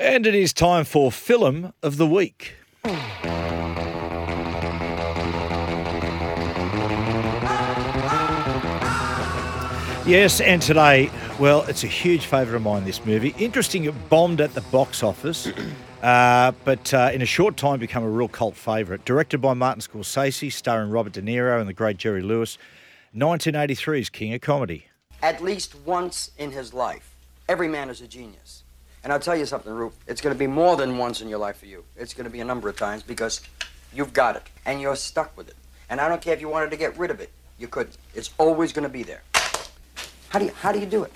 And it is time for Film of the Week. Yes, and today, well, it's a huge favourite of mine, this movie. Interesting, it bombed at the box office, uh, but uh, in a short time become a real cult favourite. Directed by Martin Scorsese, starring Robert De Niro and the great Jerry Lewis. 1983's King of Comedy. At least once in his life, every man is a genius. And I'll tell you something, Rube. It's going to be more than once in your life for you. It's going to be a number of times because you've got it and you're stuck with it. And I don't care if you wanted to get rid of it, you couldn't. It's always going to be there. How do you, how do you do it?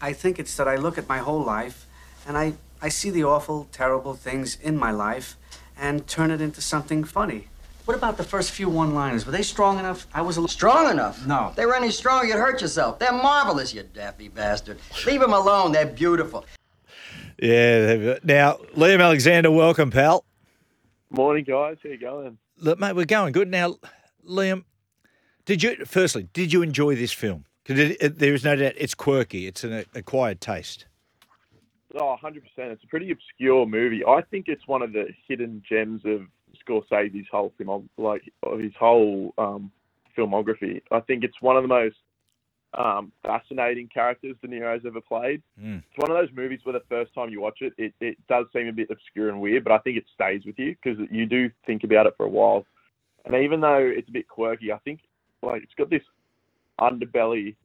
I think it's that I look at my whole life and I, I see the awful, terrible things in my life and turn it into something funny. What about the first few one liners? Were they strong enough? I was a little. Strong enough? No. If they were any stronger, you'd hurt yourself. They're marvelous, you daffy bastard. Leave them alone. They're beautiful. Yeah, now, Liam Alexander, welcome, pal. Morning, guys. How you going? Look, mate, we're going good. Now, Liam, did you, firstly, did you enjoy this film? Because there is no doubt it's quirky, it's an acquired taste. Oh, 100%. It's a pretty obscure movie. I think it's one of the hidden gems of Scorsese's whole film, like of his whole um, filmography. I think it's one of the most um, fascinating characters De Niro's ever played. Mm. It's one of those movies where the first time you watch it, it, it does seem a bit obscure and weird, but I think it stays with you because you do think about it for a while. And even though it's a bit quirky, I think like it's got this underbelly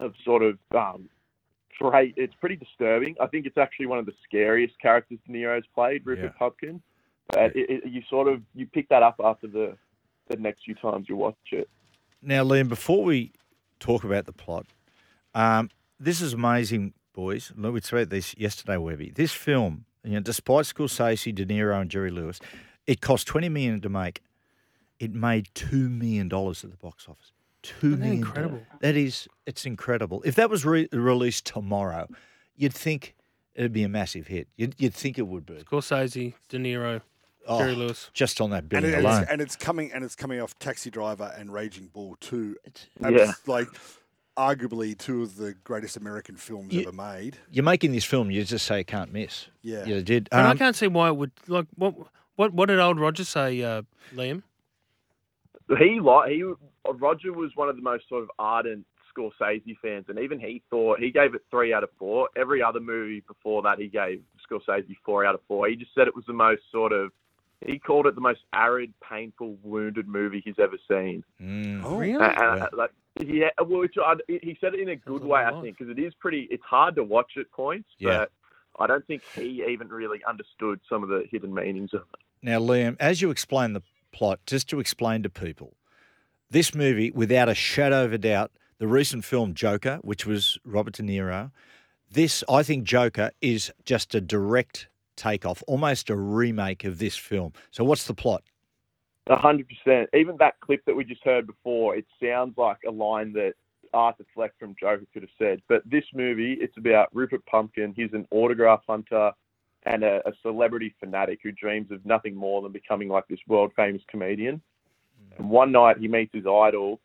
of sort of um, trait. It's pretty disturbing. I think it's actually one of the scariest characters De Niro's played, Rupert Yeah. Pupkin. But it, it, you sort of you pick that up after the the next few times you watch it. Now, Liam, before we talk about the plot, um, this is amazing, boys. Look, we spoke about this yesterday, Webby. This film, you know, despite Scorsese, De Niro, and Jerry Lewis, it cost twenty million to make. It made two million dollars at the box office. Two Isn't that million. incredible? That is, it's incredible. If that was re- released tomorrow, you'd think it'd be a massive hit. You'd, you'd think it would be. Scorsese, De Niro, Oh, Jerry Lewis. Just on that And, it- alone. it's, and it's coming and it's coming off Taxi Driver and Raging Bull too. Yeah. like arguably two of the greatest American films You- ever made. You're making this film, you just say can't miss. Yeah. You did. And I Um, can't see why it would like what what what did old Roger say, uh, Liam? he like he Roger was one of the most sort of ardent Scorsese fans, and even he thought he gave it three out of four. Every other movie before that, he gave Scorsese four out of four. He just said it was the most sort of he called it the most arid, painful, wounded movie he's ever seen. mm. Oh, Really? And, and, Yeah. like yeah, well, which uh, I, he said it in a good Sounds way, like a I lot. think, because it is pretty. It's hard to watch at points, Yeah. but I don't think he even really understood some of the hidden meanings of it. Now, Liam, as you explain the plot, just to explain to people, this movie, without a shadow of a doubt, the recent film Joker, which was Robert De Niro, this, I think, Joker is just a direct takeoff, almost a remake of this film. So, what's the plot? A hundred percent. Even that clip that we just heard before, it sounds like a line that Arthur Fleck from Joker could have said. But this movie, it's about Rupert Pupkin. He's an autograph hunter and a, a celebrity fanatic who dreams of nothing more than becoming like this world famous comedian. Mm. And one night he meets his idol,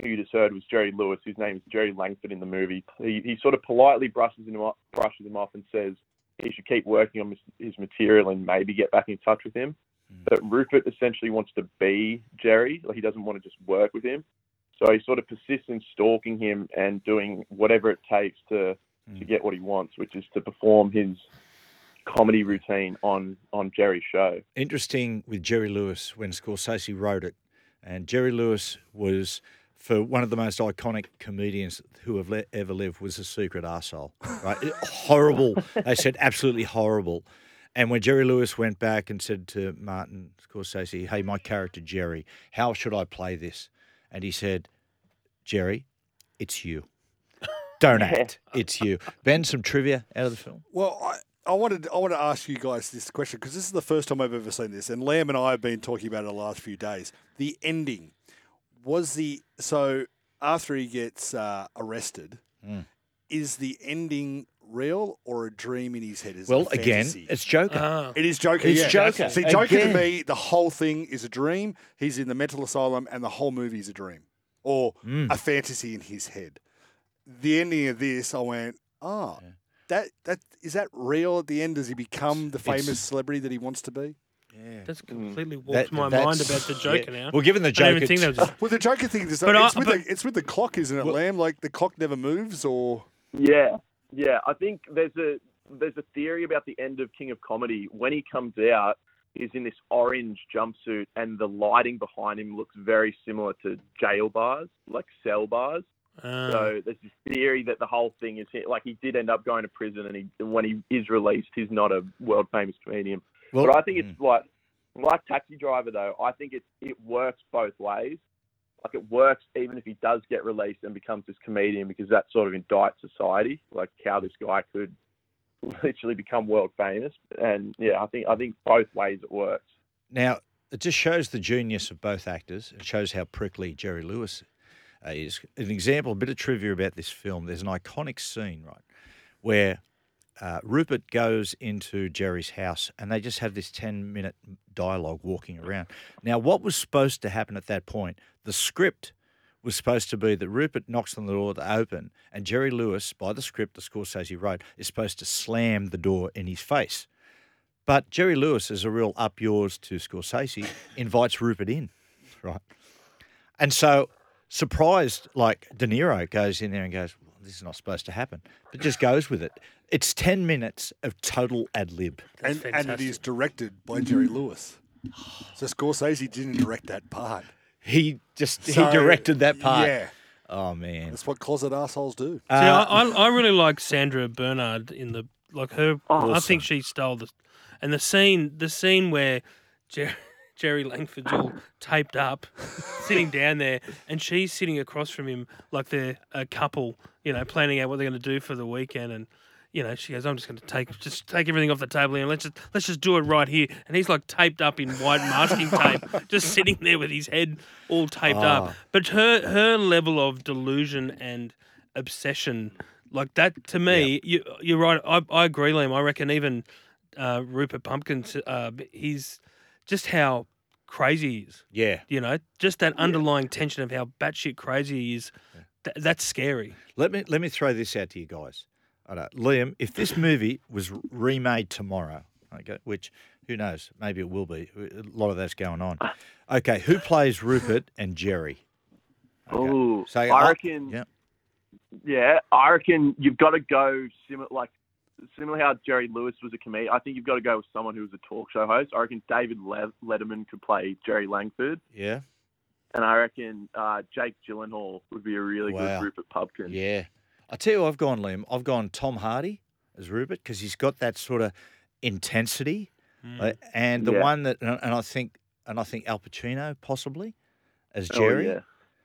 who you just heard was Jerry Lewis, whose name is Jerry Langford in the movie. He, he sort of politely brushes him off, brushes him off and says he should keep working on his, his material and maybe get back in touch with him. Hmm. But Rupert essentially wants to be Jerry. Like he doesn't want to just work with him. So he sort of persists in stalking him and doing whatever it takes to hmm. to get what he wants, which is to perform his comedy routine on on Jerry's show. Interesting with Jerry Lewis when Scorsese wrote it, and Jerry Lewis was. For one of the most iconic comedians who have le- ever lived was a secret arsehole, right? Horrible. They said absolutely horrible. And when Jerry Lewis went back and said to Martin Scorsese, "Hey, my character Jerry, how should I play this?" and he said, "Jerry, it's you. Don't act. It's you." Ben, some trivia out of the film. Well, I, I wanted I want to ask you guys this question because this is the first time I've ever seen this, and Liam and I have been talking about it the last few days. The ending was the so after he gets uh, arrested, Mm. is the ending real or a dream in his head? Is it Well, a again, it's Joker. Ah. It is Joker. It's yeah. Joker. See, Joker Again. to me, the whole thing is a dream. He's in the mental asylum, and the whole movie is a dream or Mm. a fantasy in his head. The ending of this, I went, oh, that that is that real at the end? Does he become the It's- famous celebrity that he wants to be? Yeah. That's completely warped That- my that's- mind about the Joker yeah. now. Well, given the I don't even Joker, think that was just- Well, the Joker thing is But it's, I- with but- the, it's with the clock, isn't it, Liam? Like the clock never moves, or Yeah, yeah. I think there's a there's a theory about the end of King of Comedy. When he comes out, he's in this orange jumpsuit, and the lighting behind him looks very similar to jail bars, like cell bars. Uh, So there's this theory that the whole thing is like he did end up going to prison, and he and when he is released, he's not a world famous comedian. Well, but I think it's like like Taxi Driver though. I think it it works both ways. Like it works even if he does get released and becomes this comedian because that sort of indicts society, like how this guy could literally become world famous. And yeah, I think I think both ways it works. Now, it just shows the genius of both actors. It shows how prickly Jerry Lewis uh, is. An example, a bit of trivia about this film. There's an iconic scene, right, where uh, Rupert goes into Jerry's house and they just have this 10 minute dialogue walking around. Now, what was supposed to happen at that point? The script was supposed to be that Rupert knocks on the door to open, and Jerry Lewis, by the script the Scorsese wrote, is supposed to slam the door in his face. But Jerry Lewis is a real up yours to Scorsese, invites Rupert in, right? And so, surprised, like De Niro goes in there and goes, "This is not supposed to happen," but just goes with it. It's ten minutes of total ad lib. And, and it fantastic. is directed by Jerry Lewis. So Scorsese didn't direct that part. He just So, he directed that part. Yeah, Oh man. that's what closet assholes do. See, Uh, I, I, I really like Sandra Bernhard in the like her. I think she stole the, and the scene the scene where Jerry, Jerry Langford's all taped up, sitting down there, and she's sitting across from him like they're a couple, you know, planning out what they're going to do for the weekend, and you know, she goes, "I'm just going to take just take everything off the table here, and let's just let's just do it right here." And he's like taped up in white masking tape, just sitting there with his head all taped Ah. up. But her her level of delusion and obsession, like that, to me, you you're right. I, I agree, Liam. I reckon even uh, Rupert Pupkin's, uh, he's just how crazy he is. yeah. You know, just that underlying tension of how batshit crazy he is. Th- that's scary. Let me let me throw this out to you guys. I know, Liam, if this movie was remade tomorrow, okay, which who knows, maybe it will be. A lot of that's going on. Okay, who plays Rupert and Jerry? Okay. Oh, So, I I- reckon. yeah. Yeah, I reckon you've got to go similar, like similar how Jerry Lewis was a comedian. I think you've got to go with someone who was a talk show host. I reckon David Le- Letterman could play Jerry Langford, Yeah, and I reckon uh, Jake Gyllenhaal would be a really Wow. good Rupert Pupkin. yeah. I tell you, I've gone Liam. I've gone Tom Hardy as Rupert because he's got that sort of intensity, uh, and the Yeah. one that, and and I think, and I think Al Pacino possibly as Oh, Jerry. yeah.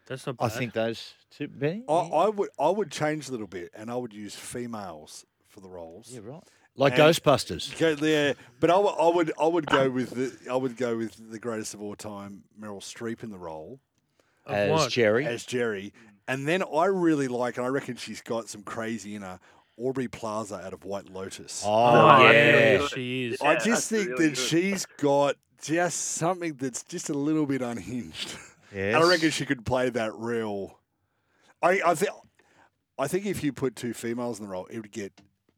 That's not bad. I think those two. Benny? I, I would I would change a little bit, and I would use females for the roles. yeah, right. Like And- Ghostbusters. Go there, but I, would- I would I would go with the I would go with the greatest of all time, Meryl Streep in the role Of as what? Jerry. as Jerry, and then I really like, and I reckon she's got some crazy in her. Aubrey Plaza out of White Lotus. oh, Oh, yeah. yeah, Yeah. she is. I just that's think really that good. she's got just something that's just a little bit unhinged. yes. And I reckon she could play that real. I I think I think if you put two females in the role, it would get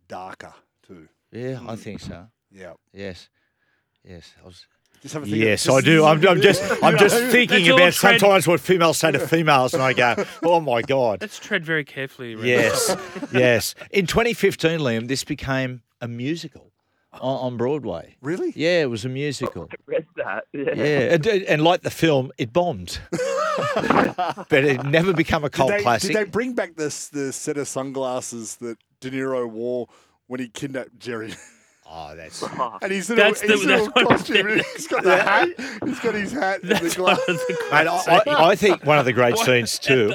darker too. Yeah, I mm. think so. Yeah. Yes, yes. I was. Just have a think. Yes, just- I do. I'm, I'm just, I'm just know? thinking all about trend- sometimes what females say to females, and I go, "Oh my god." Let's tread very carefully. around Yes, yes. In 2015, Liam, this became a musical on, on Broadway. Really? Yeah, it was a musical. I read that. Yeah. Yeah, and, and like the film, it bombed, but it never became a cult Did they, classic. did they bring back this the set of sunglasses that De Niro wore when he kidnapped Jerry? Oh, that's and he's little, That's the- his little that's what I'm costume. He's got the hat. He's got his hat and the That's one glass. of the mate. great I, I, I think one of the great scenes too.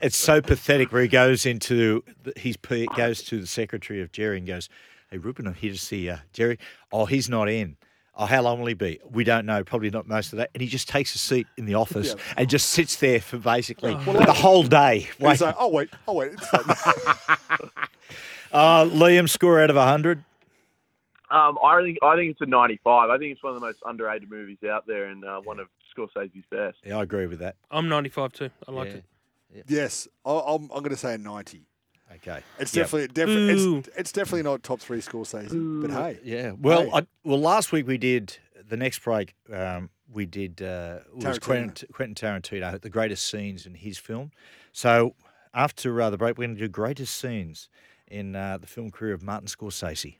It's so pathetic where he goes into he's he goes to the secretary of Jerry and goes, "Hey, Rupert, I'm here to see uh, Jerry. Oh, he's not in. Oh, how long will he be? We don't know. Probably not most of that." And he just takes a seat in the office Yeah. and just sits there for basically the whole day. And he's like, oh wait, oh wait, it's uh, Liam, score out of hundred. Um, I think I think it's a 95. I think it's one of the most underrated movies out there, and uh, one of Scorsese's best. Yeah, I agree with that. I'm 95 too. I liked Yeah. it. yes, I, I'm, I'm going to say a ninety. Okay. It's Yep. definitely definitely it's, it's definitely not top three score Season. But hey, Yeah. Well, Hey. I, well, last week we did the next break. Um, we did uh, was Tarantino. Quentin, Quentin Tarantino, the greatest scenes in his film. So after uh, the break, we're going to do greatest scenes in uh, the film career of Martin Scorsese.